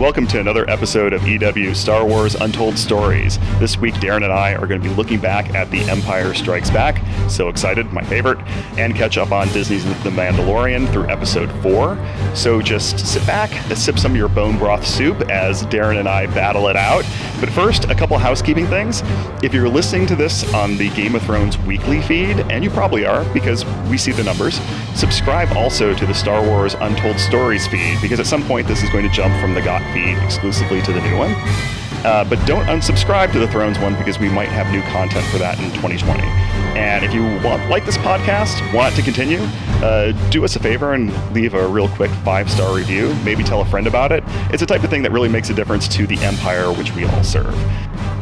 Welcome to another episode of EW Star Wars Untold Stories. This week, Darren and I are going to be looking back at The Empire Strikes Back. So excited, my favorite, and catch up on Disney's The Mandalorian through episode 4. So just sit back, sip some of your bone broth soup as Darren and I battle it out. But first, a couple housekeeping things. If you're listening to this on the Game of Thrones weekly feed, and you probably are because we see the numbers, subscribe also to the Star Wars Untold Stories feed because at some point this is going to jump from the GOT feed exclusively to the new one. Uh, but don't unsubscribe to the Thrones one because we might have new content for that in 2020. And if you want, like this podcast, want to continue, uh, do us a favor and leave a real quick five star review. Maybe tell a friend about it. It's a type of thing that really makes a difference to the empire which we all serve.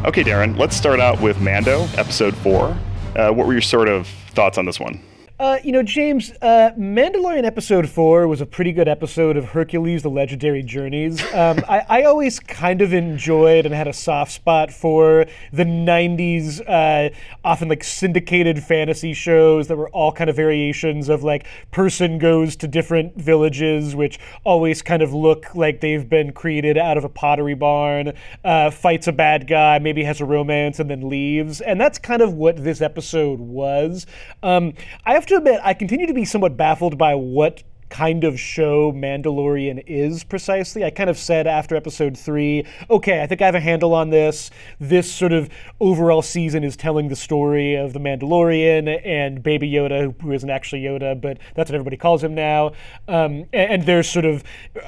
Okay, Darren, let's start out with Mando, episode four. Uh, what were your sort of thoughts on this one? Uh, you know, James, uh, Mandalorian episode four was a pretty good episode of Hercules: The Legendary Journeys. Um, I, I, always kind of enjoyed and had a soft spot for the '90s, uh, often like syndicated fantasy shows that were all kind of variations of like person goes to different villages, which always kind of look like they've been created out of a pottery barn, uh, fights a bad guy, maybe has a romance, and then leaves. And that's kind of what this episode was. Um, I have to admit, I continue to be somewhat baffled by what kind of show Mandalorian is precisely. I kind of said after episode three, okay, I think I have a handle on this. This sort of overall season is telling the story of the Mandalorian and Baby Yoda, who isn't actually Yoda, but that's what everybody calls him now. Um, and, and they're sort of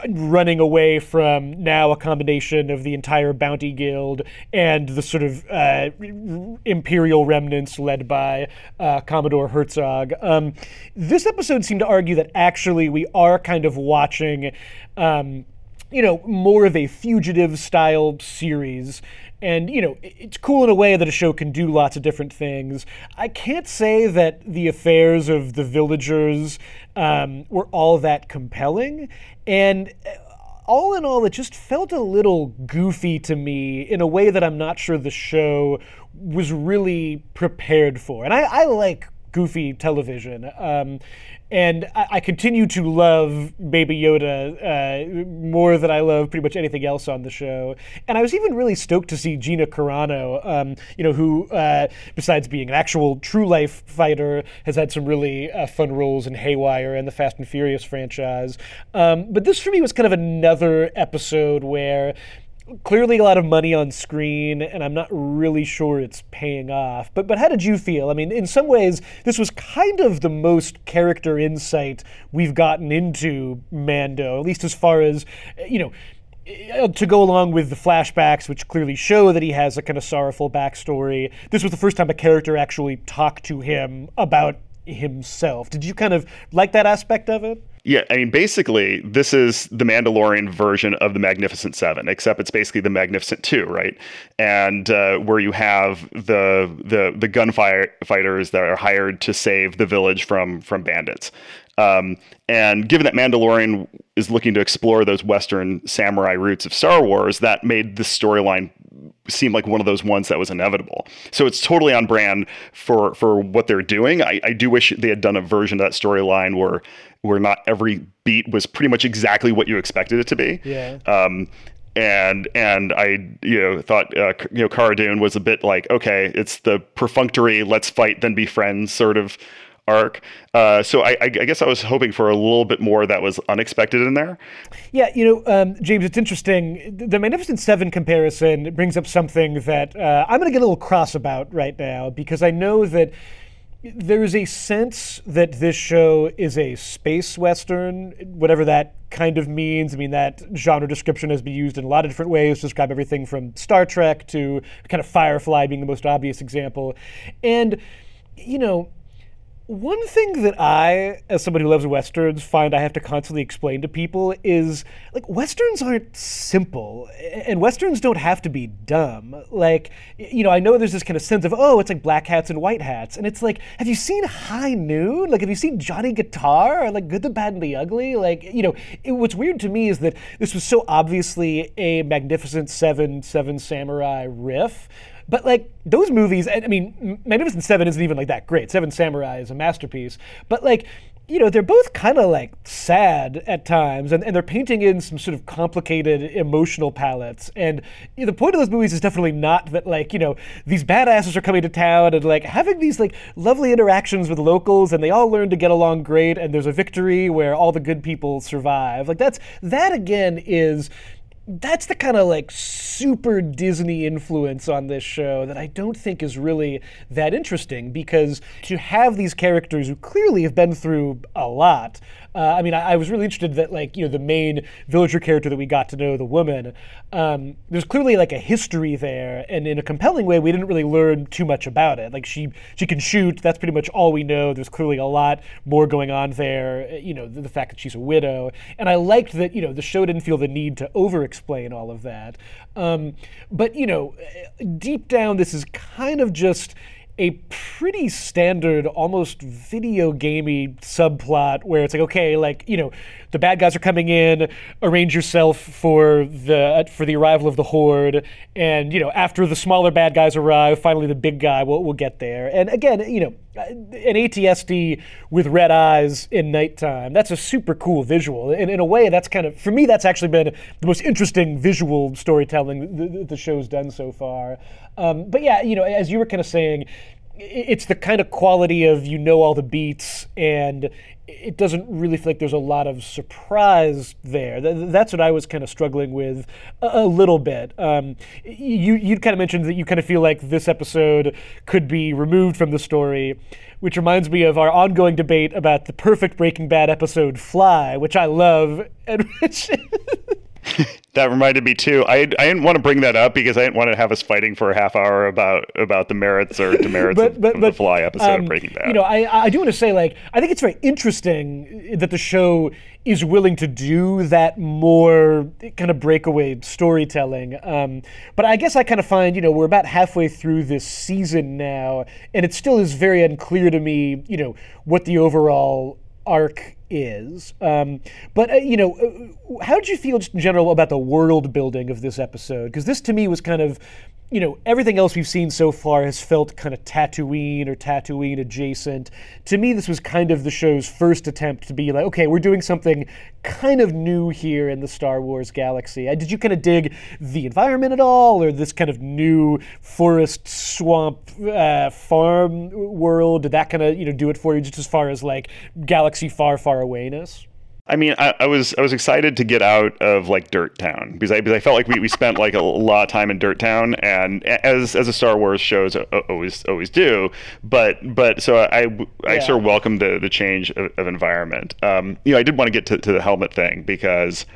running away from now a combination of the entire Bounty Guild and the sort of uh, Imperial remnants led by uh, Commodore Herzog. Um, this episode seemed to argue that actually we are kind of watching, um, you know, more of a fugitive style series. And, you know, it's cool in a way that a show can do lots of different things. I can't say that the affairs of the villagers um, were all that compelling. And uh, all in all, it just felt a little goofy to me in a way that I'm not sure the show was really prepared for. And I, I like goofy television. Um, and I, I, continue to love Baby Yoda uh, more than I love pretty much anything else on the show. And I was even really stoked to see Gina Carano, um, you know, who, uh, besides being an actual true life fighter, has had some really uh, fun roles in Haywire and the Fast and Furious franchise. Um, but this for me was kind of another episode where clearly a lot of money on screen, and I'm not really sure it's paying off. But but how did you feel? I mean, in some ways, this was kind of the most character insight we've gotten into Mando, at least as far as you know eh, to go along with the flashbacks, which clearly show that he has a kind of sorrowful backstory, this was the first time a character actually talked to him about himself. Did you kind of like that aspect of it? Yeah, I mean, basically, this is the Mandalorian version of the Magnificent Seven, except it's basically the Magnificent Two, right? And uh, where you have the the the gunfire fighters that are hired to save the village from from bandits. Um, and given that Mandalorian is looking to explore those Western samurai roots of Star Wars, that made the storyline seem like one of those ones that was inevitable. So it's totally on brand for for what they're doing. I, I do wish they had done a version of that storyline where where not every beat was pretty much exactly what you expected it to be. Yeah. Um, and and I you know thought uh, you know Cara Dune was a bit like okay it's the perfunctory let's fight then be friends sort of arc. Uh, so I, I, guess I was hoping for a little bit more that was unexpected in there. Yeah, you know, um, James, it's interesting. The Magnificent Seven comparison brings up something that uh, I'm going to get a little cross about right now because I know that there is a sense that this show is a space western, whatever that kind of means. I mean, that genre description has been used in a lot of different ways to describe everything from Star Trek to kind of Firefly being the most obvious example. And, you know, one thing that I, as somebody who loves westerns, find I have to constantly explain to people is like westerns aren't simple, and westerns don't have to be dumb. Like, you know, I know there's this kind of sense of oh, it's like black hats and white hats, and it's like, have you seen High Noon? Like, have you seen Johnny Guitar or like Good, the Bad, and the Ugly? Like, you know, it, what's weird to me is that this was so obviously a Magnificent Seven, Seven Samurai riff but like those movies, I mean, Magnificent Seven isn't even like that great. Seven Samurai is a masterpiece. But like you know, they're both kind of like sad at times, and, and they're painting in some sort of complicated emotional palettes. And you know, the point of those movies is definitely not that, like, you know, these badasses are coming to town and like having these like lovely interactions with locals, and they all learn to get along great, and there's a victory where all the good people survive. Like, that's that again is that's the kind of like super Disney influence on this show that I don't think is really that interesting because to have these characters who clearly have been through a lot uh, I mean, I, I, was really interested that like you know the main villager character that we got to know, the woman. Um, there's clearly like a history there, and in a compelling way, we didn't really learn too much about it. Like she she can shoot. That's pretty much all we know. There's clearly a lot more going on there. You know, the, the fact that she's a widow, and I liked that you know the show didn't feel the need to over-explain all of that. Um, but you know, deep down, this is kind of just a pretty standard, almost video gamey subplot where it's like, okay, like you know, the bad guys are coming in, arrange yourself for the for the arrival of the horde, and you know, after the smaller bad guys arrive, finally the big guy will will get there. And again, you know, an AT-ST with red eyes in nighttime. That's a super cool visual. And in a way, that's kind of, for me, that's actually been the most interesting visual storytelling the, the show's done so far. Um, but yeah, you know, as you were kind of saying, it's the kind of quality of you know all the beats and it doesn't really feel like there's a lot of surprise there. That's what I was kind of struggling with a, little bit. Um, you you kind of mentioned that you kind of feel like this episode could be removed from the story, which reminds me of our ongoing debate about the perfect Breaking Bad episode "Fly," which I love, and which. that reminded me too. I I didn't want to bring that up because I didn't want to have us fighting for a half hour about about the merits or demerits but, of, but, of the Fly episode um, of Breaking Bad. You know, I I do want to say like I think it's very interesting that the show is willing to do that more kind of breakaway storytelling. Um, but I guess I kind of find you know we're about halfway through this season now, and it still is very unclear to me you know what the overall arc is. Um, but uh, you know, uh, how did you feel just in general about the world building of this episode? Because this to me was kind of you know, everything else we've seen so far has felt kind of Tatooine or Tatooine adjacent. To me, this was kind of the show's first attempt to be like, okay, we're doing something kind of new here in the Star Wars galaxy. Uh, did you kind of dig the environment at all, or this kind of new forest, swamp, uh, farm world? Did that kind of you know do it for you, just as far as like galaxy far, far awayness? I mean, I, I, was I was excited to get out of like Dirt Town because I because I felt like we, we spent like a lot of time in Dirt Town and as as a Star Wars shows always always do, but but so I I yeah. sort of welcomed the the change of, of environment. Um, you know, I did want to get to, to the helmet thing because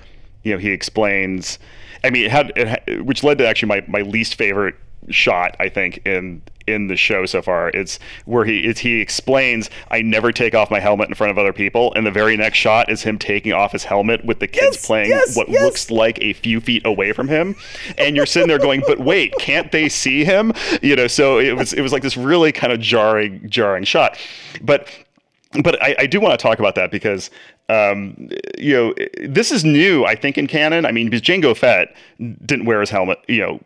you know he explains. I mean, it had, it had which led to actually my, my least favorite shot I think in in the show so far. It's where he it's, he explains, "I never take off my helmet in front of other people," and the very next shot is him taking off his helmet with the kids yes, playing yes, what yes. looks like a few feet away from him, and you're sitting there going, "But wait, can't they see him?" You know, so it was it was like this really kind of jarring jarring shot, but but I, I, do want to talk about that because um, you know this is new. I think in canon. I mean, because Jango Fett didn't wear his helmet. You know,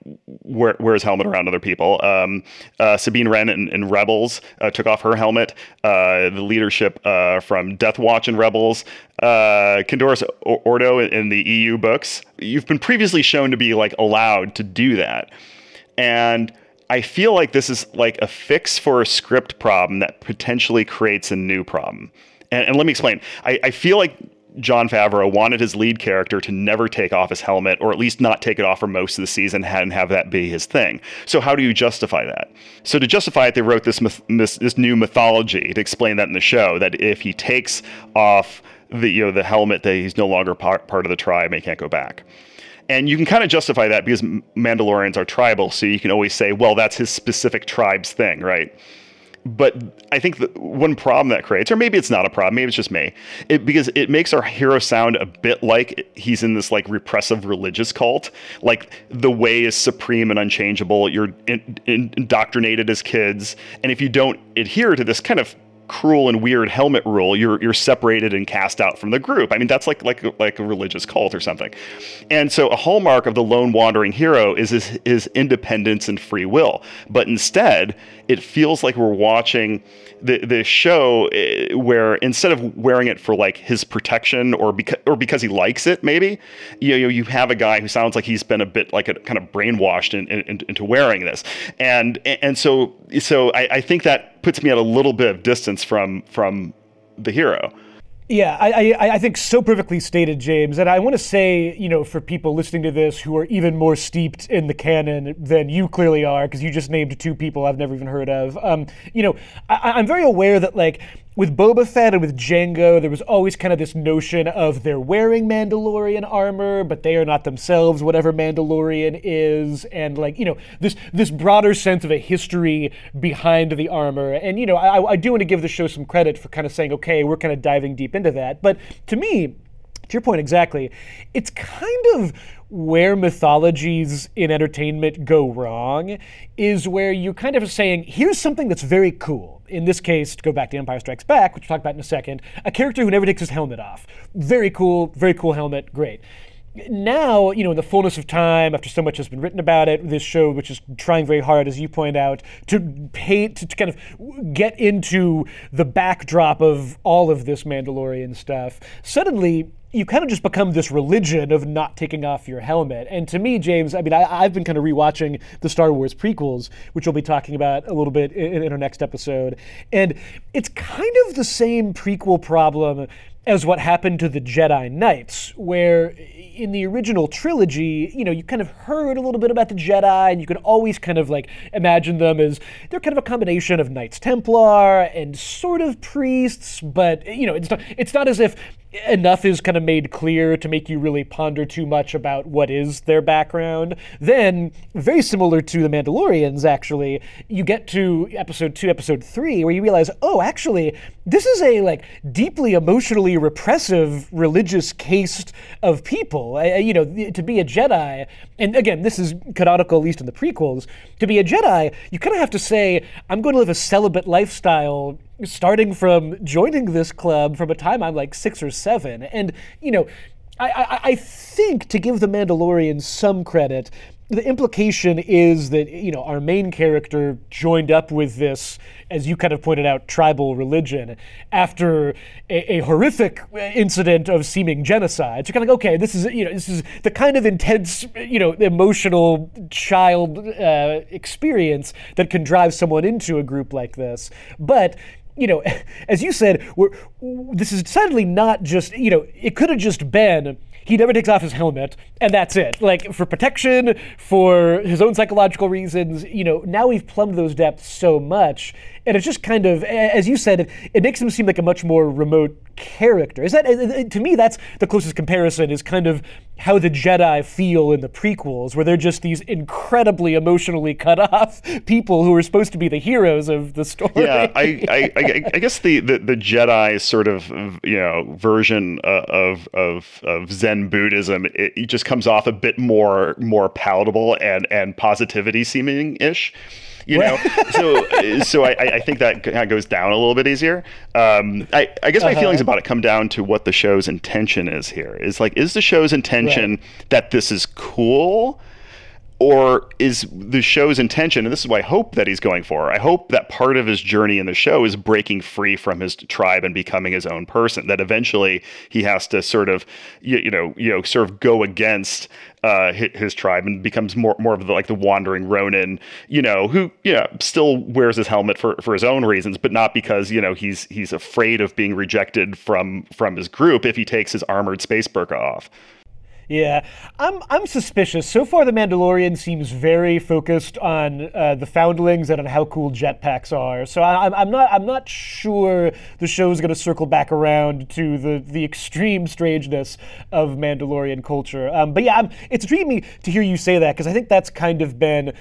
wear, wear his helmet around other people. Um, uh, Sabine Wren in, Rebels uh, took off her helmet. Uh, the leadership uh, from Death Watch and Rebels. Uh, Canderous Ordo in, in the EU books. You've been previously shown to be like allowed to do that, and I feel like this is like a fix for a script problem that potentially creates a new problem. And, and let me explain. I, I feel like Jon Favreau wanted his lead character to never take off his helmet, or at least not take it off for most of the season, and have that be his thing. So how do you justify that? So to justify it, they wrote this myth, this new mythology to explain that in the show that if he takes off the you know the helmet, that he's no longer part, part of the tribe and he can't go back. And you can kind of justify that because Mandalorians are tribal, so you can always say, well, that's his specific tribe's thing, right? But I think one problem that creates, or maybe it's not a problem, maybe it's just me, it, because it makes our hero sound a bit like he's in this like repressive religious cult. Like the way is supreme and unchangeable. You're in, in, indoctrinated as kids, and if you don't adhere to this kind of cruel and weird helmet rule, you're you're separated and cast out from the group. I mean, that's like like like a religious cult or something. And so a hallmark of the lone wandering hero is his, his independence and free will. But instead, it feels like we're watching the the show eh, where instead of wearing it for like his protection or because or because he likes it, maybe you know you have a guy who sounds like he's been a bit like a kind of brainwashed in, in, into wearing this, and and so so I, I think that puts me at a little bit of distance from from the hero. Yeah, I, I, I, think so perfectly stated, James. And I want to say, you know, for people listening to this who are even more steeped in the canon than you clearly are, because you just named two people I've never even heard of. Um, you know, I, I'm very aware that, like, with Boba Fett and with Jango, there was always kind of this notion of they're wearing Mandalorian armor, but they are not themselves whatever Mandalorian is, and like you know this this broader sense of a history behind the armor. And you know, I, I do want to give the show some credit for kind of saying, okay, we're kind of diving deep into that. But to me, to your point exactly, it's kind of where mythologies in entertainment go wrong is where you're kind of saying, here's something that's very cool. In this case, to go back to Empire Strikes Back, which we'll talk about in a second, a character who never takes his helmet off. Very cool, very cool helmet, great now, you know, in the fullness of time, after so much has been written about it, this show, which is trying very hard, as you point out, to paint, to, to kind of get into the backdrop of all of this Mandalorian stuff, suddenly you kind of just become this religion of not taking off your helmet. And to me, James, I mean, I, have been kind of rewatching the Star Wars prequels, which we'll be talking about a little bit in, in our next episode. And it's kind of the same prequel problem as what happened to the Jedi Knights, where in the original trilogy, you know, you kind of heard a little bit about the Jedi, and you could always kind of like imagine them as they're kind of a combination of Knights Templar and sort of priests, but you know, it's not it's not as if enough is kind of made clear to make you really ponder too much about what is their background. Then, very similar to the Mandalorians, actually, you get to episode two, episode three, where you realize, oh, actually, this is a like deeply emotionally repressive religious caste of people. Uh, you know, to be a Jedi, and again, this is canonical, at least in the prequels. To be a Jedi, you kind of have to say, I'm going to live a celibate lifestyle starting from joining this club from a time I'm like six or seven. And, you know, I, I, I think to give the Mandalorian some credit, the implication is that you know our main character joined up with this, as you kind of pointed out, tribal religion after a, a horrific incident of seeming genocide. So kind of like, okay, this is you know this is the kind of intense you know emotional child uh, experience that can drive someone into a group like this. But you know, as you said, this is decidedly not just, you know, it could have just been he never takes off his helmet, and that's it. Like for protection, for his own psychological reasons, you know, now we've plumbed those depths so much, and it's just kind of, as you said, it, it makes him seem like a much more remote character. Is that to me? That's the closest comparison. Is kind of how the Jedi feel in the prequels, where they're just these incredibly emotionally cut off people who are supposed to be the heroes of the story. Yeah, I, I, I, I guess the, the, the Jedi sort of you know version uh, of of of Zen Buddhism it, it just comes off a bit more more palatable and and positivity seeming ish you know. so so I, I think that kind of goes down a little bit easier. Um, I I guess my uh-huh. feelings about it come down to what the show's intention is here. Is like, is the show's intention right. that this is cool? Or is the show's intention and this is what i hope that he's going for i hope that part of his journey in the show is breaking free from his tribe and becoming his own person that eventually he has to sort of you, you know you know sort of go against uh, his, tribe and becomes more more of the like the wandering ronin you know who you know still wears his helmet for for his own reasons but not because you know he's he's afraid of being rejected from from his group if he takes his armored space burqa off yeah, I'm I'm suspicious. So far, the Mandalorian seems very focused on uh, the foundlings and on how cool jetpacks are. So I, am I'm not I'm not sure the show is going to circle back around to the the extreme strangeness of Mandalorian culture. Um, but yeah, I'm, it's intriguing to hear you say that because I think that's kind of been,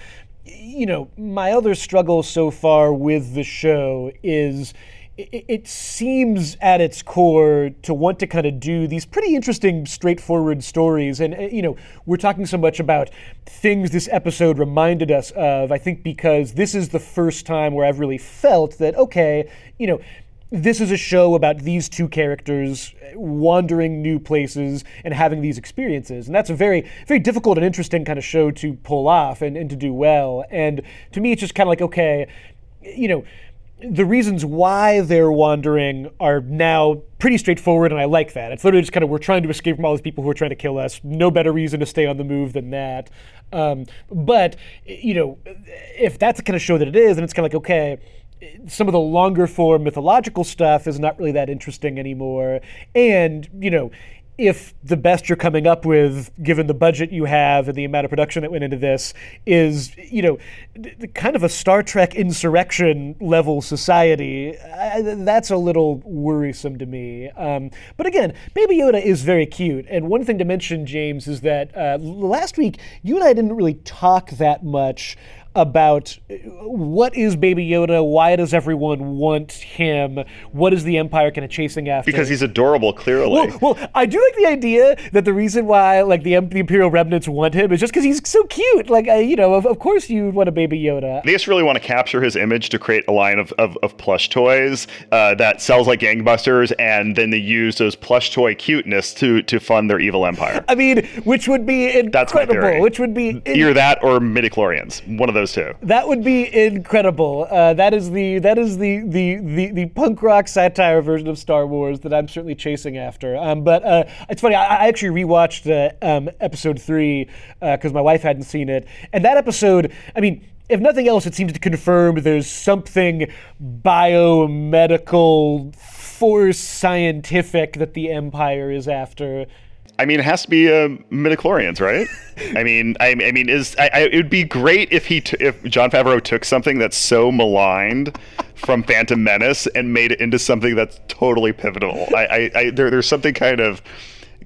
you know, my other struggle so far with the show is it, seems at its core to want to kind of do these pretty interesting, straightforward stories. And, uh, you know, we're talking so much about things this episode reminded us of, I think, because this is the first time where I've really felt that, okay, you know, this is a show about these two characters wandering new places and having these experiences. And that's a very, very difficult and interesting kind of show to pull off and, and to do well. And to me, it's just kind of like, okay, you know, the reasons why they're wandering are now pretty straightforward, and I like that. It's literally just kind of we're trying to escape from all these people who are trying to kill us. No better reason to stay on the move than that. Um, but you know, if that's the kind of show that it is, then it's kind of like okay. Some of the longer form mythological stuff is not really that interesting anymore. And, you know, if the best you're coming up with, given the budget you have and the amount of production that went into this, is you know, kind of a Star Trek insurrection level society, that's a little worrisome to me. Um, but again, Baby Yoda is very cute, and one thing to mention, James, is that uh, last week you and I didn't really talk that much about what is Baby Yoda? Why does everyone want him? What is the Empire kind of chasing after? Because he's adorable, clearly. Well, well I do like the idea that the reason why like the, the Imperial remnants want him is just because he's so cute. Like, you know, of, of course you would want a Baby Yoda. They just really want to capture his image to create a line of, of, of plush toys uh, that sells like gangbusters, and then they use those plush toy cuteness to to fund their evil empire. I mean, which would be incredible. That's my theory. Which would be in- either that or midichlorians. One of those two. That would be incredible. Uh, that is the that is the, the the the punk rock satire version of Star Wars that I'm certainly chasing after. Um, but uh, it's funny. I, I actually rewatched uh, um, episode three because uh, my wife hadn't seen it, and that episode. I mean if nothing else, it seems to confirm there's something biomedical, force scientific that the Empire is after. I mean, it has to be uh, midichlorians, right? I mean, I, I mean, is I, I, it would be great if he t- if Jon Favreau took something that's so maligned from Phantom Menace and made it into something that's totally pivotal. I, I, I there, there's something kind of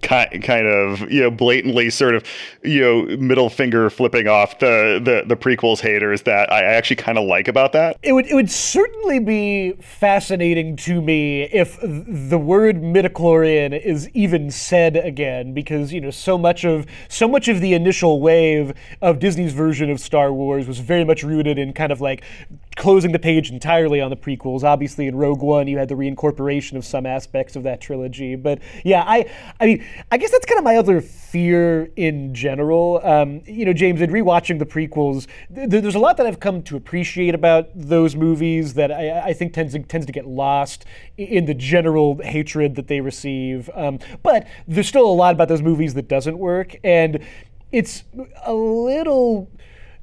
kind kind of you know blatantly sort of you know middle finger flipping off the the, the prequels haters that I actually kind of like about that. It would it would certainly be fascinating to me if the word midichlorian is even said again because you know so much of so much of the initial wave of Disney's version of Star Wars was very much rooted in kind of like closing the page entirely on the prequels. Obviously in Rogue One you had the reincorporation of some aspects of that trilogy, but yeah, I I mean I guess that's kind of my other fear in general. Um, you know, James, in rewatching the prequels, th- there's a lot that I've come to appreciate about those movies that I, I think tends to, tends to get lost in the general hatred that they receive. Um, but there's still a lot about those movies that doesn't work, and it's a little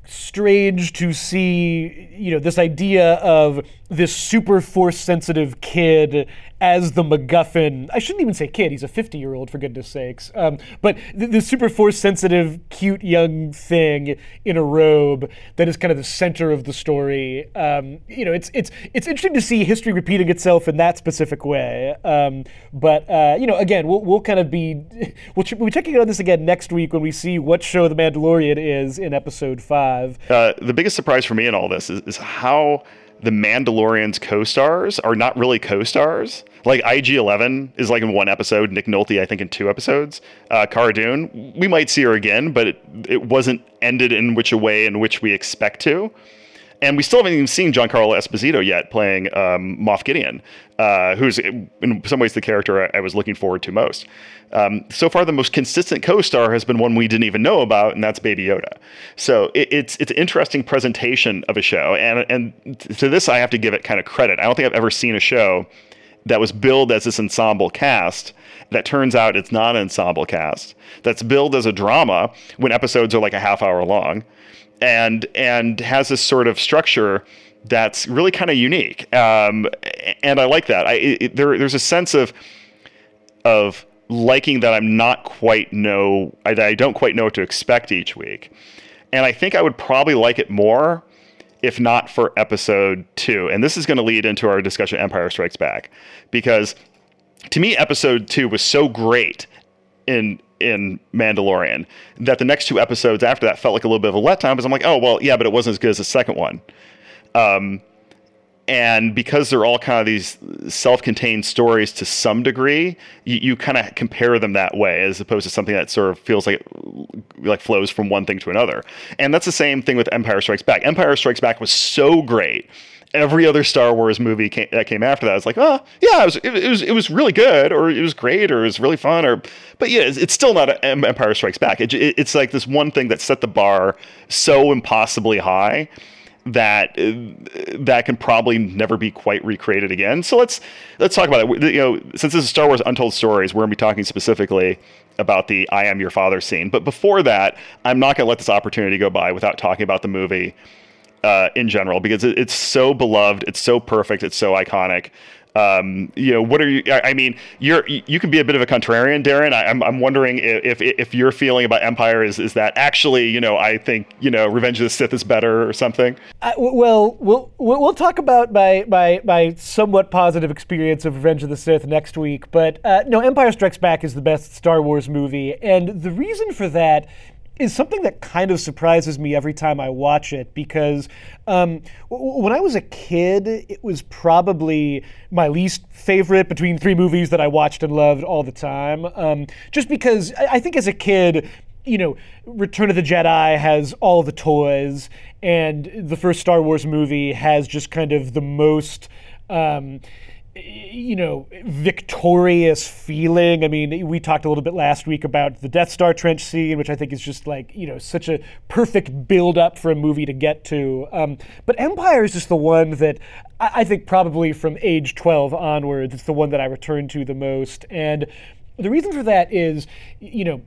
strange to see, you know, this idea of this super force sensitive kid as the MacGuffin. I shouldn't even say kid, he's a 50 year old, for goodness sakes. Um, but the, the, super force sensitive, cute young thing in a robe that is kind of the center of the story. Um, you know, it's, it's, it's interesting to see history repeating itself in that specific way. Um, but, uh, you know, again, we'll, we'll kind of be, we'll, ch- we'll be checking on this again next week when we see what show The Mandalorian is in episode five. Uh, the biggest surprise for me in all this is, is how the Mandalorian's co-stars are not really co-stars. Like IG Eleven is like in one episode, Nick Nolte I think in two episodes. Uh, Cara Dune, we might see her again, but it, it wasn't ended in which a way in which we expect to. And we still haven't even seen Giancarlo Esposito yet playing um, Moff Gideon, uh, who's in some ways the character I, I was looking forward to most. Um, so far, the most consistent co-star has been one we didn't even know about, and that's Baby Yoda. So it, it's it's an interesting presentation of a show, and and to this I have to give it kind of credit. I don't think I've ever seen a show that was billed as this ensemble cast that turns out it's not an ensemble cast. That's billed as a drama when episodes are like a half hour long, and and has this sort of structure that's really kind of unique. Um, and I like that. I it, there there's a sense of of liking that I'm not quite know I, I don't quite know what to expect each week. And I think I would probably like it more if not for episode two. And this is going to lead into our discussion Empire Strikes Back. Because to me, episode two was so great in in Mandalorian that the next two episodes after that felt like a little bit of a letdown because I'm like, oh well, yeah, but it wasn't as good as the second one. Um, and because they're all kind of these self-contained stories to some degree you, you kind of compare them that way as opposed to something that sort of feels like like flows from one thing to another and that's the same thing with empire strikes back empire strikes back was so great every other Star Wars movie came, that came after that, I was like, oh yeah, it was, it, it, was it was really good, or it was great, or it was really fun, or but yeah, it's, it's still not Empire Strikes Back. It, it, it's like this one thing that set the bar so impossibly high that that can probably never be quite recreated again. So let's let's talk about it. You know, since this is Star Wars Untold Stories, we're gonna be talking specifically about the "I am your father" scene. But before that, I'm not gonna let this opportunity go by without talking about the movie uh, in general because it, it's so beloved, it's so perfect, it's so iconic. Um, you know, what are you? I mean, you're you can be a bit of a contrarian, Darren. I, am I'm, I'm wondering if, if if your feeling about Empire is is that actually, you know, I think you know, Revenge of the Sith is better or something. Well, we'll we'll talk about my my my somewhat positive experience of Revenge of the Sith next week. But uh, no, Empire Strikes Back is the best Star Wars movie, and the reason for that is something that kind of surprises me every time I watch it because um, w- when I was a kid, it was probably my least favorite between three movies that I watched and loved all the time. Um, just because I-, I think as a kid, you know, Return of the Jedi has all the toys, and the first Star Wars movie has just kind of the most. Um, you know, victorious feeling. I mean, we talked a little bit last week about the Death Star trench scene, which I think is just like, you know, such a perfect build up for a movie to get to. Um, but Empire is just the one that I, I think probably from age 12 onwards, it's the one that I return to the most. And the reason for that is, you know,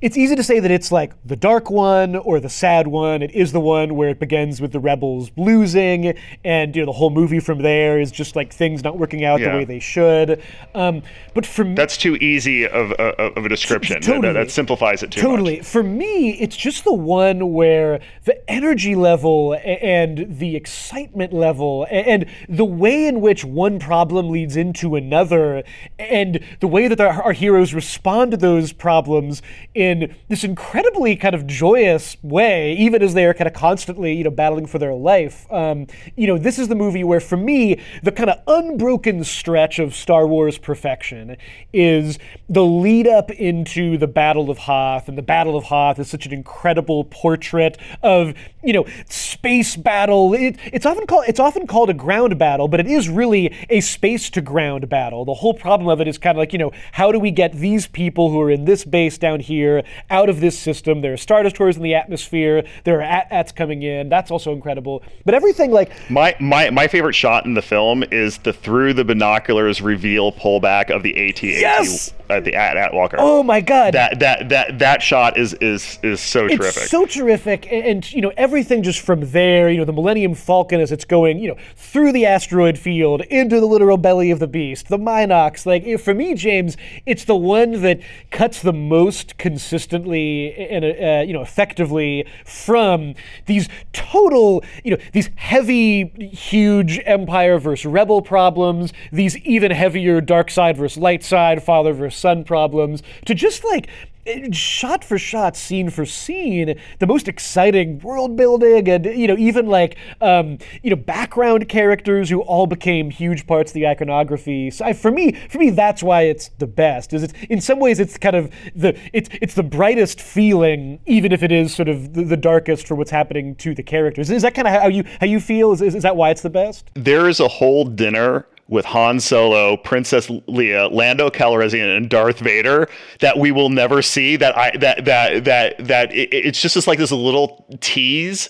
it's easy to say that it's like the dark one or the sad one. It is the one where it begins with the rebels losing, and you know the whole movie from there is just like things not working out yeah. the way they should. Um, but for me, that's too easy of, of, of a description. T- totally. That, that, simplifies it too totally. Much. For me, it's just the one where the energy level and the excitement level and the way in which one problem leads into another, and the way that our, our heroes respond to those problems in this incredibly kind of joyous way, even as they are kind of constantly, you know, battling for their life. Um, you know, this is the movie where, for me, the kind of unbroken stretch of Star Wars perfection is the lead up into the Battle of Hoth, and the Battle of Hoth is such an incredible portrait of, you know, space battle. It, it's often called it's often called a ground battle, but it is really a space to ground battle. The whole problem of it is kind of like, you know, how do we get these people who are in this base down here out of this system. There are Star Destroyers in the atmosphere. There are AT-ATs coming in. That's also incredible. But everything like my my my favorite shot in the film is the through the binoculars reveal pullback of the AT-AT. yes! Uh, the AT-AT Walker. Oh my god. That that that that shot is is is so it's terrific. So terrific, and, and, you know everything just from there. You know the Millennium Falcon as it's going, you know, through the asteroid field into the literal belly of the beast. The Mynocks, like for me, James, it's the one that cuts the most consistently and uh, you know effectively from these total, you know, these heavy, huge Empire versus Rebel problems. These even heavier dark side versus light side, father versus son problems to just like shot for shot, scene for scene, the most exciting world building, and you know even like um, you know background characters who all became huge parts of the iconography. So I, for me, for me, that's why it's the best. Is it's in some ways it's kind of the it's it's the brightest feeling, even if it is sort of the, the darkest for what's happening to the characters. Is that kind of how you how you feel? Is, is, is that why it's the best? There is a whole dinner with Han Solo, Princess Leia, Lando Calrissian, and Darth Vader that we will never see. That I that that that that it, it's just just like this little tease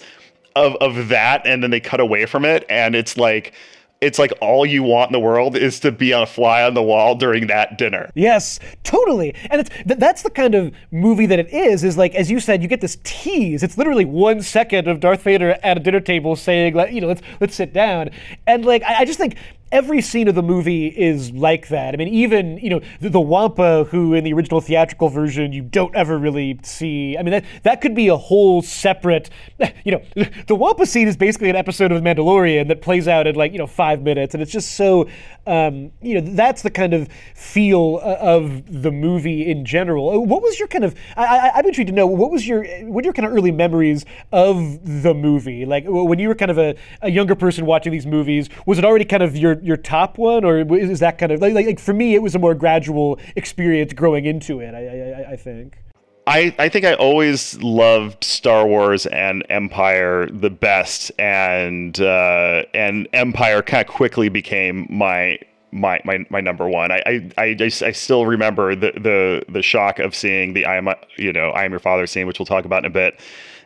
of of that, and then they cut away from it, and it's like it's like all you want in the world is to be on a fly on the wall during that dinner. Yes, totally. And it's th- that's the kind of movie that it is. Is like as you said, you get this tease. It's literally one second of Darth Vader at a dinner table saying, "You know, let's let's sit down." And like I, I just think every scene of the movie is like that. I mean, even you know the, the, Wampa, who in the original theatrical version you don't ever really see. I mean, that that could be a whole separate. You know, the Wampa scene is basically an episode of The Mandalorian that plays out in like you know five minutes, and it's just so. Um, you know, that's the kind of feel of the movie in general. Uh, what was your kind of? I, am intrigued to know what was your what are your kind of early memories of the movie? Like when you were kind of a, a younger person watching these movies, was it already kind of your your top one, or is that kind of like, like, for me, it was a more gradual experience growing into it. I, I, I think. I, I think I always loved Star Wars and Empire the best, and uh, and Empire kind of quickly became my my my, my number one. I, I I I still remember the the the shock of seeing the I am you know I am your father scene, which we'll talk about in a bit,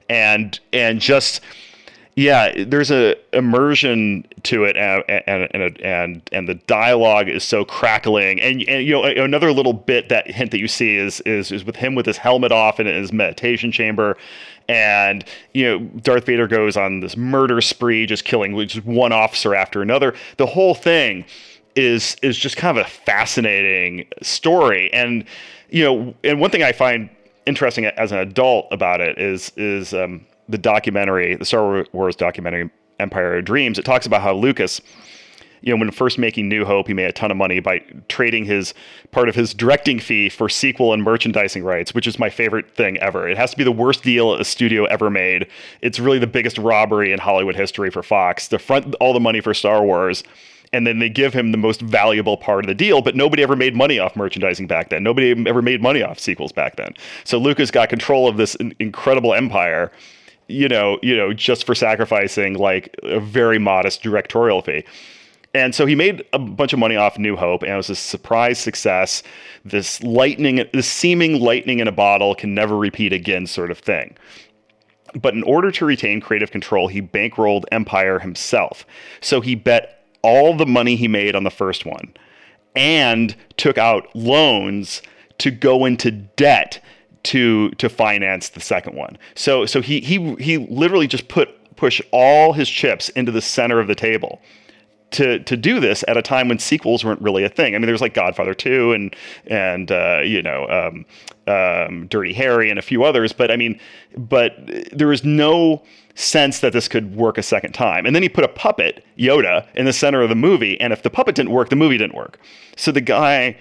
and and just yeah, there's a immersion to it, and and and and, and the dialogue is so crackling. And, and you know another little bit that hint that you see is is is with him with his helmet off in his meditation chamber, and you know Darth Vader goes on this murder spree, just killing just one officer after another. The whole thing is is just kind of a fascinating story, and you know, and one thing I find interesting as an adult about it is is um, the documentary, the Star Wars documentary Empire of Dreams, it talks about how Lucas, you know, when first making New Hope, he made a ton of money by trading his part of his directing fee for sequel and merchandising rights, which is my favorite thing ever. It has to be the worst deal a studio ever made. It's really the biggest robbery in Hollywood history for Fox. To front all the money for Star Wars and then they give him the most valuable part of the deal. But nobody ever made money off merchandising back then. Nobody ever made money off sequels back then. So Lucas got control of this incredible empire you know, you know, just for sacrificing like a very modest directorial fee. And so he made a bunch of money off New Hope, and it was a surprise success. This lightning, this seeming lightning in a bottle can never repeat again, sort of thing. But in order to retain creative control, he bankrolled Empire himself. So he bet all the money he made on the first one and took out loans to go into debt to to finance the second one. So so he he he literally just put push all his chips into the center of the table to to do this at a time when sequels weren't really a thing. I mean, there's like Godfather 2 and and uh, you know um, um, Dirty Harry and a few others, but I mean, but there was no sense that this could work a second time. And then he put a puppet Yoda in the center of the movie, and if the puppet didn't work, the movie didn't work. So the guy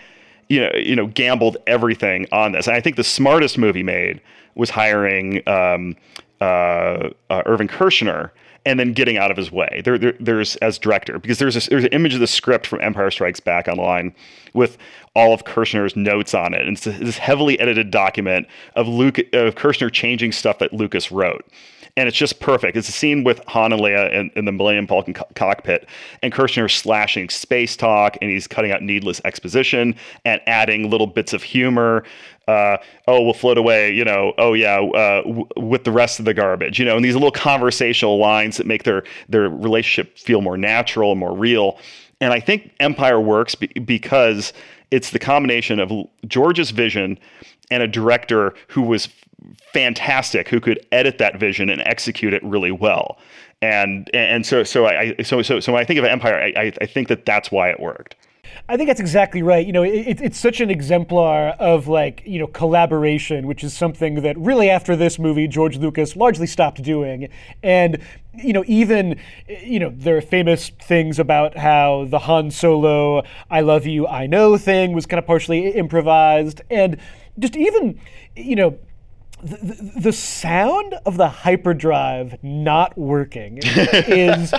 you know, you know, gambled everything on this. And I think the smartest movie made was hiring um, uh, uh, Irvin Kershner and then getting out of his way. There, there, there's as director because there's there's an image of the script from Empire Strikes Back online with all of Kershner's notes on it, and it's this heavily edited document of Luke of Kershner changing stuff that Lucas wrote and it's just perfect. It's a scene with Han and Leia in, in the Millennium Falcon co- cockpit, and Kershner slashing space talk, and he's cutting out needless exposition and adding little bits of humor. Uh, oh, we'll float away, you know. Oh yeah, uh, w- with the rest of the garbage, you know. And these little conversational lines that make their their relationship feel more natural and more real. And I think Empire works be- because it's the combination of George's vision and a director who was fantastic who could edit that vision and execute it really well. And and so so I so so so when I think of Empire, I I think that that's why it worked. I think that's exactly right. You know, it, it's such an exemplar of like you know collaboration, which is something that really after this movie George Lucas largely stopped doing, and you know even you know there are famous things about how the Han Solo "I love you, I know" thing was kind of partially improvised, and just even you know the, the sound of the hyperdrive not working is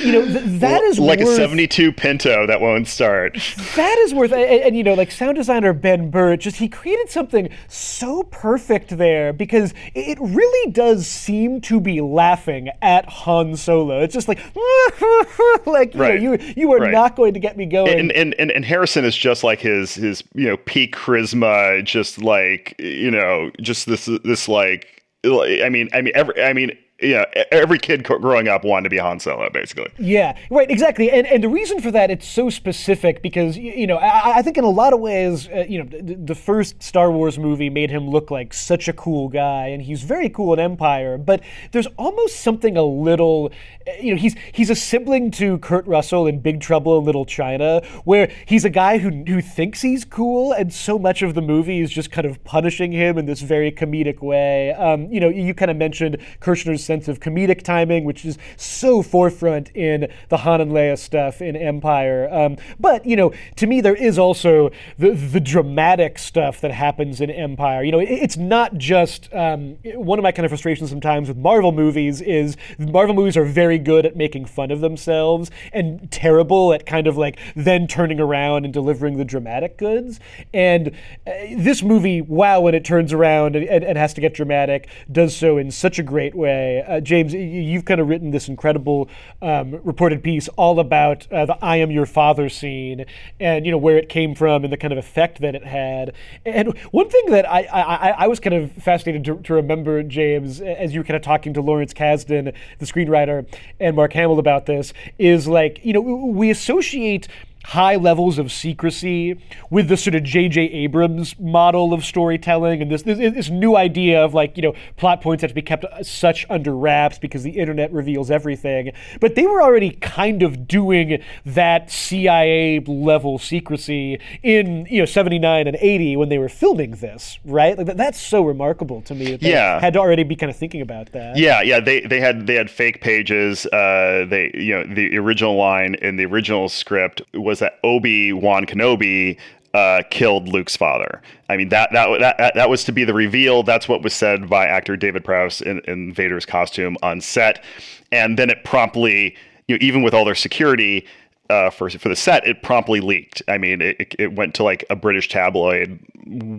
you know th- that is like worth, a 72 pinto that won't start that is worth and, and, you know like sound designer ben burtt just he created something so perfect there because it really does seem to be laughing at han solo it's just like like you right. know you you are right. not going to get me going and, and and and harrison is just like his his you know peak charisma just like you know just this this this like I mean I mean every I mean yeah, every kid growing up wanted to be Han Solo, basically. Yeah, right, exactly. And and the reason for that it's so specific because you know I, I think in a lot of ways uh, you know the, the, first Star Wars movie made him look like such a cool guy, and he's very cool in Empire. But there's almost something a little, uh, you know, he's he's a sibling to Kurt Russell in Big Trouble in Little China, where he's a guy who who thinks he's cool, and so much of the movie is just kind of punishing him in this very comedic way. Um, you know, you kind of mentioned Kershner's sense of comedic timing, which is so forefront in the Han and Leia stuff in Empire. Um, but you know, to me, there is also the the dramatic stuff that happens in Empire. You know, it, it's not just um, one of my kind of frustrations sometimes with Marvel movies is Marvel movies are very good at making fun of themselves and terrible at kind of like then turning around and delivering the dramatic goods. And uh, this movie, wow, when it turns around and, and, and, has to get dramatic, does so in such a great way. Uh, James, you've kind of written this incredible um, reported piece all about uh, the "I am your father" scene, and you know where it came from and the kind of effect that it had. And one thing that I I, I was kind of fascinated to, to remember, James, as you were kind of talking to Lawrence Kasdan, the screenwriter, and Mark Hamill about this, is like you know we associate high levels of secrecy with the sort of J.J. Abrams model of storytelling and this, this, this new idea of like you know plot points have to be kept such under wraps because the internet reveals everything. But they were already kind of doing that CIA level secrecy in you know 79 and 80 when they were filming this, right? Like that's so remarkable to me that they yeah. had to already be kind of thinking about that. Yeah, yeah. They they had they had fake pages. Uh, they you know the original line in the original script was was that Obi Wan Kenobi uh, killed Luke's father. I mean that, that that that was to be the reveal. That's what was said by actor David Prowse in, in Vader's costume on set, and then it promptly, you know, even with all their security. Uh, for for the set, it promptly leaked. I mean, it, it went to like a British tabloid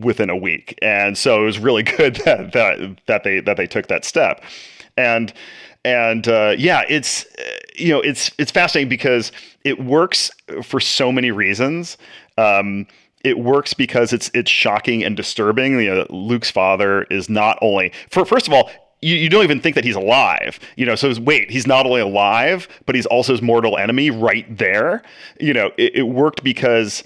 within a week, and so it was really good that that that they that they took that step, and and uh, yeah, it's you know it's it's fascinating because it works for so many reasons. Um, it works because it's it's shocking and disturbing. You know, Luke's father is not only for first of all. You, you don't even think that he's alive, you know. So wait, he's not only alive, but he's also his mortal enemy right there. You know, it, it worked because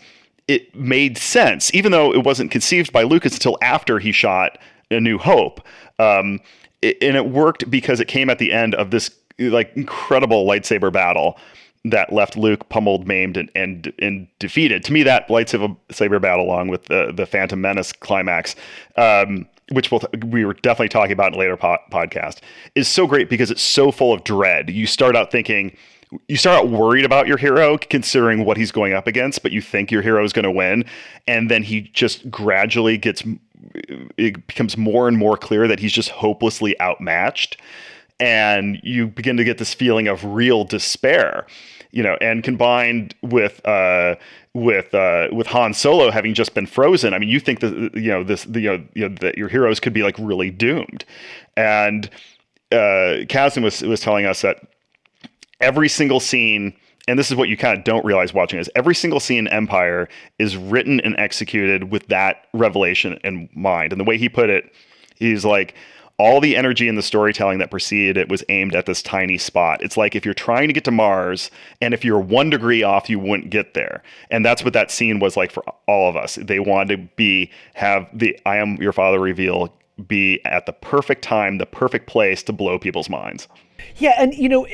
it made sense, even though it wasn't conceived by Lucas until after he shot A New Hope. Um, it, and it worked because it came at the end of this like incredible lightsaber battle that left Luke pummeled, maimed, and and, and defeated. To me, that lightsaber battle, along with the the Phantom Menace climax, um, which we'll we were definitely talking about in a later po- podcast, is so great because it's so full of dread. You start out thinking. You start out worried about your hero, considering what he's going up against, but you think your hero is going to win, and then he just gradually gets it becomes more and more clear that he's just hopelessly outmatched and you begin to get this feeling of real despair you know and combined with uh with uh with Han Solo having just been frozen i mean you think that you know this the, you know, you know that your heroes could be like really doomed and uh Kasdan was was telling us that every single scene and this is what you kind of don't realize watching is every single scene in Empire is written and executed with that revelation in mind. And the way he put it, he's like, all the energy in the storytelling that preceded it was aimed at this tiny spot. It's like if you're trying to get to Mars and if you're one degree off, you wouldn't get there. And that's what that scene was like for all of us. They wanted to be, have the I am your father reveal be at the perfect time, the perfect place to blow people's minds. Yeah, and you know,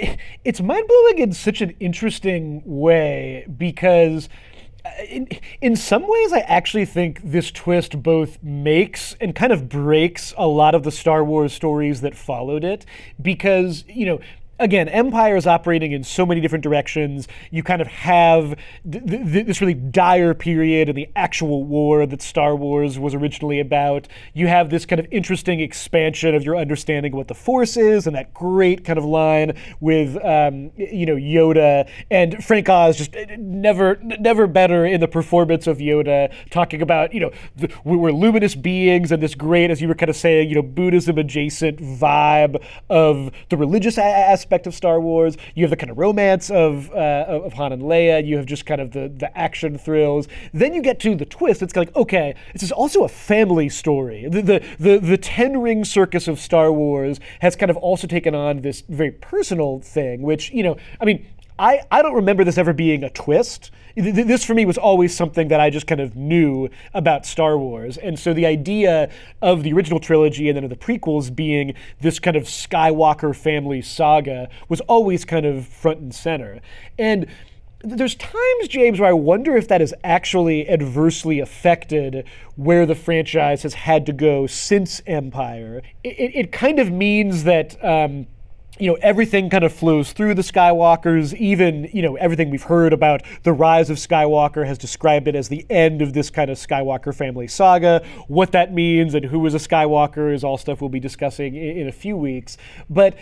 it's mind blowing in such an interesting way because. In, in some ways, I actually think this twist both makes and kind of breaks a lot of the Star Wars stories that followed it. Because, you know, again, Empire is operating in so many different directions. You kind of have th- th- this really dire period in the actual war that Star Wars was originally about. You have this kind of interesting expansion of your understanding of what the Force is, and that great kind of line with um, you know Yoda and Frank Oz just uh, never never better in the performance of Yoda, talking about you know the, we're luminous beings and this great, as you were kind of saying, you know Buddhism adjacent vibe of the religious aspect aspect of Star Wars. You have the kind of romance of uh, of Han and Leia. You have just kind of the the action thrills. Then you get to the twist. It's like okay, this is also a family story. The the the, the Ten Ring Circus of Star Wars has kind of also taken on this very personal thing, which you know, I mean, I, I don't remember this ever being a twist. This for me was always something that I just kind of knew about Star Wars. And so the idea of the original trilogy and then of the prequels being this kind of Skywalker family saga was always kind of front and center. And there's times, James, where I wonder if that has actually adversely affected where the franchise has had to go since Empire. It, it, it kind of means that. Um, you know everything kind of flows through the skywalkers. Even you know everything we've heard about the rise of skywalker has described it as the end of this kind of skywalker family saga. What that means and who was a skywalker is all stuff we'll be discussing in, in a few weeks. But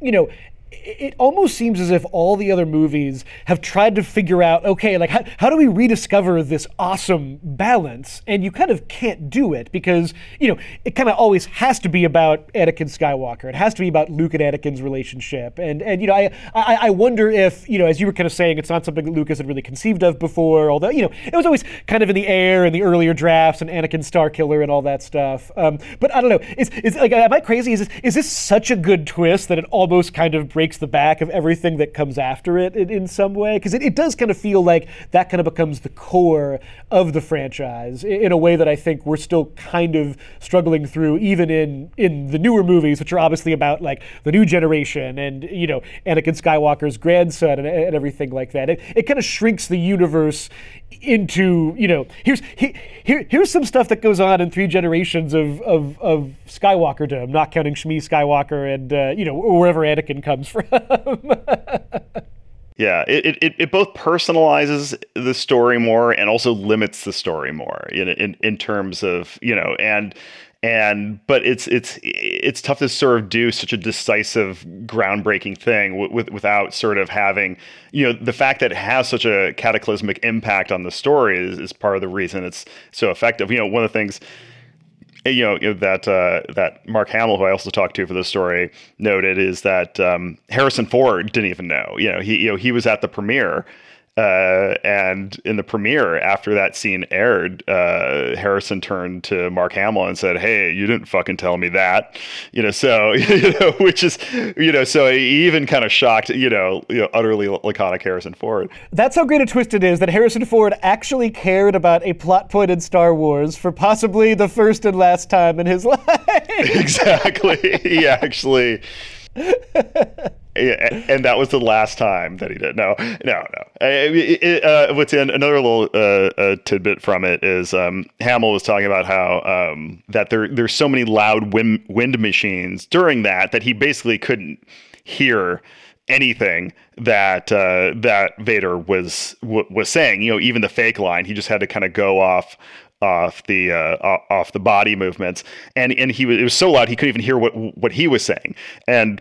you know it almost seems as if all the other movies have tried to figure out okay like how, how do we rediscover this awesome balance? And you kind of can't do it because you know it kind of always has to be about anakin skywalker. It has to be about luke and anakin's relationship. And and you know I, I i wonder if you know as you were kind of saying it's not something that lucas had really conceived of before although you know it was always kind of in the air in the earlier drafts and anakin Starkiller and all that stuff. Um, but i don't know is, is like am i crazy? Is this, is this such a good twist that it almost kind of breaks the back of everything that comes after it in, in some way because it, it, does kind of feel like that kind of becomes the core of the franchise in, in, a way that I think we're still kind of struggling through even in in the newer movies which are obviously about like the new generation and you know Anakin Skywalker's grandson and, and everything like that. It, it kind of shrinks the universe into you know here's he, here here's some stuff that goes on in three generations of of, of Skywalkerdom not counting Shmi Skywalker and uh, you know wherever Anakin comes from. Yeah, it, it, it both personalizes the story more and also limits the story more in, in in terms of you know and and but it's it's it's tough to sort of do such a decisive groundbreaking thing with, with, without sort of having you know the fact that it has such a cataclysmic impact on the story is, is part of the reason it's so effective. You know one of the things you know that uh, that Mark Hamill, who I also talked to for this story, noted is that um, Harrison Ford didn't even know. You know, he you know he was at the premiere uh, and in the premiere, after that scene aired, uh, Harrison turned to Mark Hamill and said, "Hey, you didn't fucking tell me that," you know. So, you know, which is, you know, so he even kind of shocked, you know, you know, utterly laconic Harrison Ford. That's how great a twist it is that Harrison Ford actually cared about a plot point in Star Wars for possibly the first and last time in his life. exactly. He actually and that was the last time that he did. No, no, no. It, it, uh, what's in another little uh, uh, tidbit from it is um, Hamill was talking about how um, that there there's so many loud wind, wind machines during that that he basically couldn't hear anything that uh, that Vader was w- was saying. You know, even the fake line, he just had to kind of go off off the uh, off the body movements, and and he was it was so loud he couldn't even hear what what he was saying, and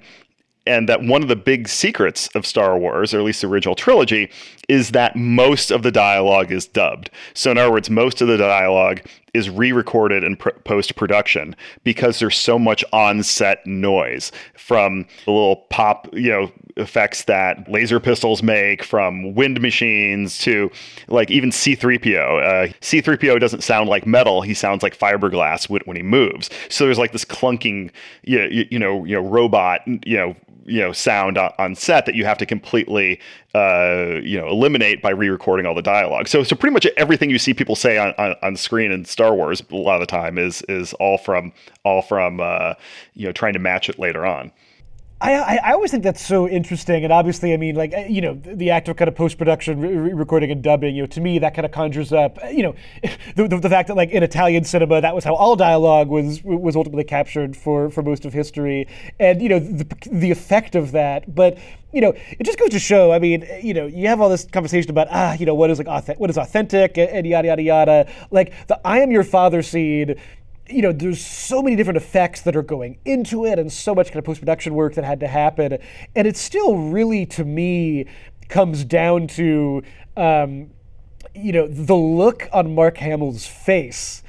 and that one of the big secrets of Star Wars, or at least the original trilogy, is that most of the dialogue is dubbed. So, in other words, most of the dialogue is re-recorded in pr- post-production because there's so much on-set noise from the little pop, you know, effects that laser pistols make, from wind machines to like even C-3PO. Uh, C-3PO doesn't sound like metal; he sounds like fiberglass when, when he moves. So there's like this clunking, you, you, you know, you know, robot, you know you know sound on set that you have to completely uh, you know eliminate by re-recording all the dialogue. So so pretty much everything you see people say on, on, on screen in Star Wars a lot of the time is is all from all from uh, you know trying to match it later on. I, I always think that's so interesting, and obviously, I mean, like uh, you know, the act of kind of post production, re- recording and dubbing. You know, to me, that kind of conjures up, uh, you know, the, the, the, fact that like in Italian cinema, that was how all dialogue was was ultimately captured for for most of history, and you know, the the effect of that. But you know, it just goes to show. I mean, you know, you have all this conversation about ah, you know, what is like auth- what is authentic and, and yada yada yada. Like the "I am your father" scene you know, there's so many different effects that are going into it and so much kind of post production work that had to happen. And it still really, to me, comes down to, um, you know, the look on Mark Hamill's face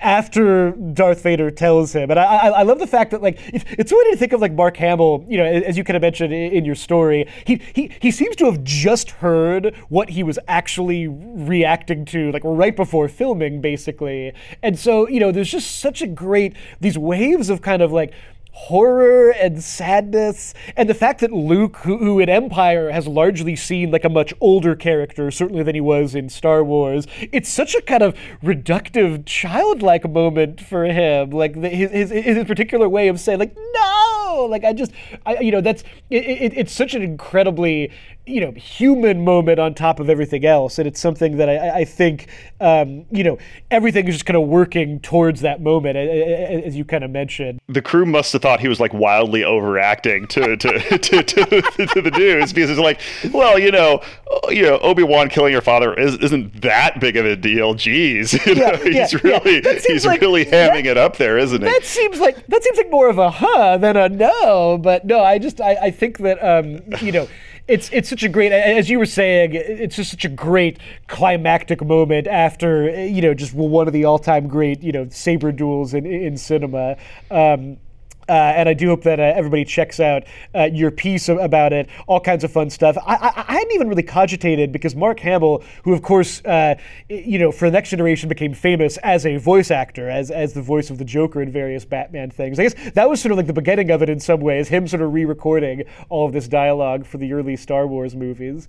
after Darth Vader tells him, and I, I, I, love the fact that like it's really to think of like Mark Hamill, you know, as you kind of mentioned in your story, he he he seems to have just heard what he was actually reacting to like right before filming, basically, and so you know, there's just such a great these waves of kind of like horror and sadness, and the fact that Luke, who, who, in Empire has largely seen like a much older character, certainly than he was in Star Wars, it's such a kind of reductive, childlike moment for him. Like the, his, his, his particular way of saying, like, no, like I just, I, you know, that's it, it, it's such an incredibly you know human moment on top of everything else, and it's something that I, I think um, you know everything is just kind of working towards that moment, as you kind of mentioned. The crew must have thought he was like wildly overacting to to, to, to, to, the news because it's like, well, you know, you know, Obi Wan killing your father is, isn't that big of a deal. Jeez, you yeah, know, he's yeah, really yeah. he's like, really hamming that, it up there, isn't he? That seems like that seems like more of a huh than a no. But no, I just I, I think that um, you know it's it's such a great as you were saying it's just such a great climactic moment after you know just one of the all-time great you know saber duels in in cinema. Um, uh, and I do hope that uh, everybody checks out uh, your piece about it. All kinds of fun stuff. I, I, I, hadn't even really cogitated because Mark Hamill, who of course, uh, you know, for the next generation became famous as a voice actor, as as the voice of the Joker in various Batman things. I guess that was sort of like the beginning of it in some ways. Him sort of re-recording all of this dialogue for the early Star Wars movies.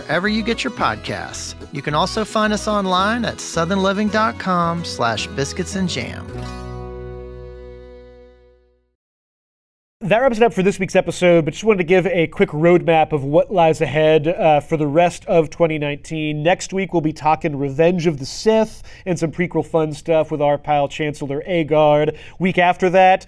wherever you get your podcasts. You can also find us online at southernliving.com slash biscuits and jam. That wraps it up for this week's episode, but just wanted to give a quick roadmap of what lies ahead uh, for the rest of 2019. Next week, we'll be talking Revenge of the Sith and some prequel fun stuff with our pal Chancellor Agard. Week after that,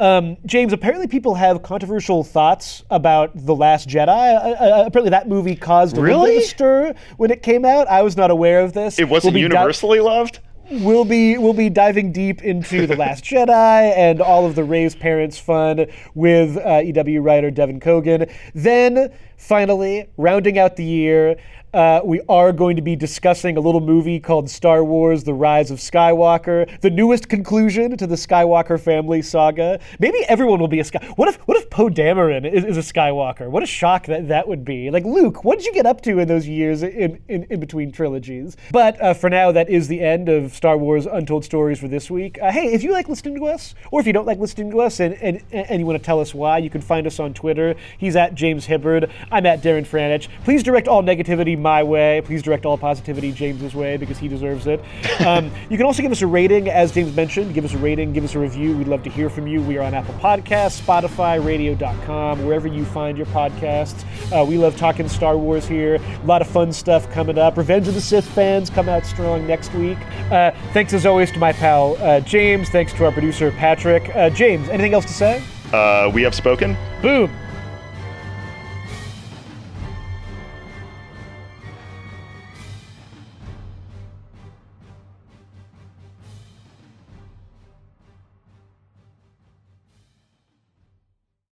um, James, apparently people have controversial thoughts about The Last Jedi. Uh, uh, apparently that movie caused a really? little bit of stir when it came out. I was not aware of this. It wasn't we'll universally di- loved? we'll be we'll be diving deep into the Last Jedi and all of the Rey's parents fun with uh, EW writer Devan Coggan. Then finally, rounding out the year, uh, we are going to be discussing a little movie called Star Wars The Rise of Skywalker, the newest conclusion to the Skywalker family saga. Maybe everyone will be a Sky. What if what if Poe Dameron is, is a Skywalker? What a shock that that would be. Like, Luke, what did you get up to in those years in, in, in between trilogies? But uh, for now, that is the end of Star Wars Untold Stories for this week. Uh, hey, if you like listening to us, or if you don't like listening to us and, and, and you want to tell us why, you can find us on Twitter. He's at James Hibbard. I'm at Darren Franich. Please direct all negativity my way. Please direct all positivity James's way because he deserves it. Um, you can also give us a rating, as James mentioned. Give us a rating, give us a review. We'd love to hear from you. We are on Apple Podcasts, Spotify, Radio.com, wherever you find your podcasts. Uh, we love talking Star Wars here. A lot of fun stuff coming up. Revenge of the Sith fans come out strong next week. Uh, thanks as always to my pal uh, James. Thanks to our producer Patrick. Uh, James, anything else to say? Uh, we have spoken. Boom.